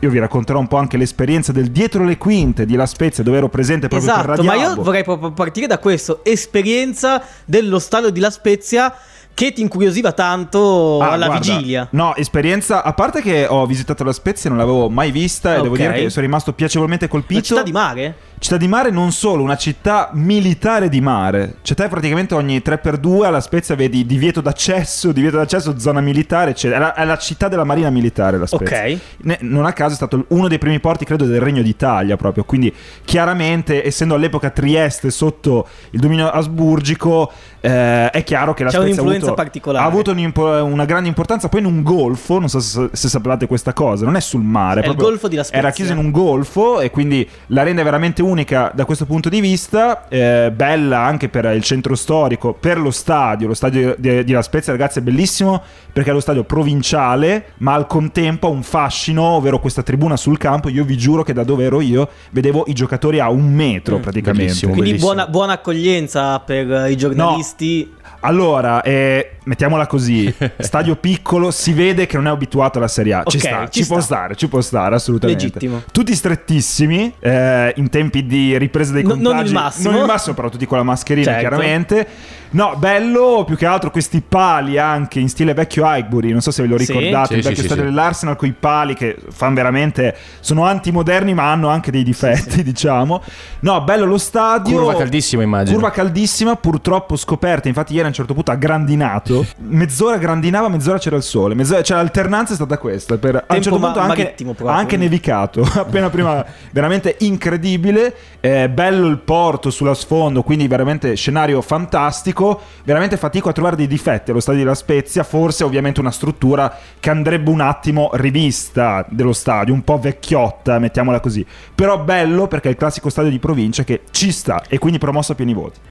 io vi racconterò un po' anche l'esperienza del dietro le quinte di La Spezia, dove ero presente proprio per Esatto, Radio ma io vorrei proprio partire da questo, esperienza dello stadio di La Spezia che ti incuriosiva tanto Ah, alla guarda, vigilia. No, esperienza, a parte che ho visitato La Spezia, non l'avevo mai vista e devo Ok. dire che sono rimasto piacevolmente colpito. Una città di mare? Città di mare non solo, una città militare di mare. Cioè te praticamente ogni 3x2 alla Spezia vedi divieto d'accesso, divieto d'accesso, zona militare, eccetera. È la, è la città della marina militare la Spezia. Ok. Ne- non a caso è stato uno dei primi porti, credo, del Regno d'Italia proprio. Quindi chiaramente, essendo all'epoca Trieste sotto il dominio asburgico, eh, è chiaro che la C'è Spezia ha avuto, particolare. ha avuto una grande importanza. Poi in un golfo, non so se, se sapevate questa cosa, non è sul mare. È il golfo di La Spezia. Era chiuso in un golfo e quindi la rende veramente unica da questo punto di vista. eh, bella anche per il centro storico, per lo stadio. Lo stadio di, di La Spezia, ragazzi, è bellissimo perché è lo stadio provinciale, ma al contempo ha un fascino, ovvero questa tribuna sul campo. Io vi giuro che da dove ero io vedevo i giocatori a un metro Mm. praticamente. Bellissimo. Quindi bellissimo. buona, buona accoglienza per i giornalisti. Allora, eh, mettiamola così: stadio piccolo, si vede che non è abituato alla Serie A. Ci Ok, sta, ci ci, può sta. stare, ci può stare, assolutamente. Legittimo. Tutti strettissimi, eh, in tempi di ripresa dei No- contagi. non il massimo. Non il massimo, però tutti con la mascherina, Certo. chiaramente. No, bello più che altro questi pali anche in stile vecchio Highbury. Non so se ve lo ricordate, Sì, il sì, vecchio sì, stadio sì. dell'Arsenal con i pali che fanno veramente. Sono antimoderni, ma hanno anche dei difetti, diciamo. No, bello lo stadio. Curva caldissima, immagino. Curva caldissima, purtroppo scoperta. Infatti, ieri a un certo punto ha grandinato. Mezz'ora grandinava, mezz'ora c'era il sole. Mezz'ora, cioè, l'alternanza è stata questa. Per, a un certo ma- punto anche, ha anche nevicato. Appena prima, veramente incredibile. Eh, bello il porto sullo sfondo, quindi veramente scenario fantastico. Veramente fatico a trovare dei difetti allo stadio di La Spezia. Forse, ovviamente, una struttura che andrebbe un attimo rivista dello stadio, un po' vecchiotta, mettiamola così. Però bello perché è il classico stadio di provincia che ci sta e quindi promosso a pieni voti.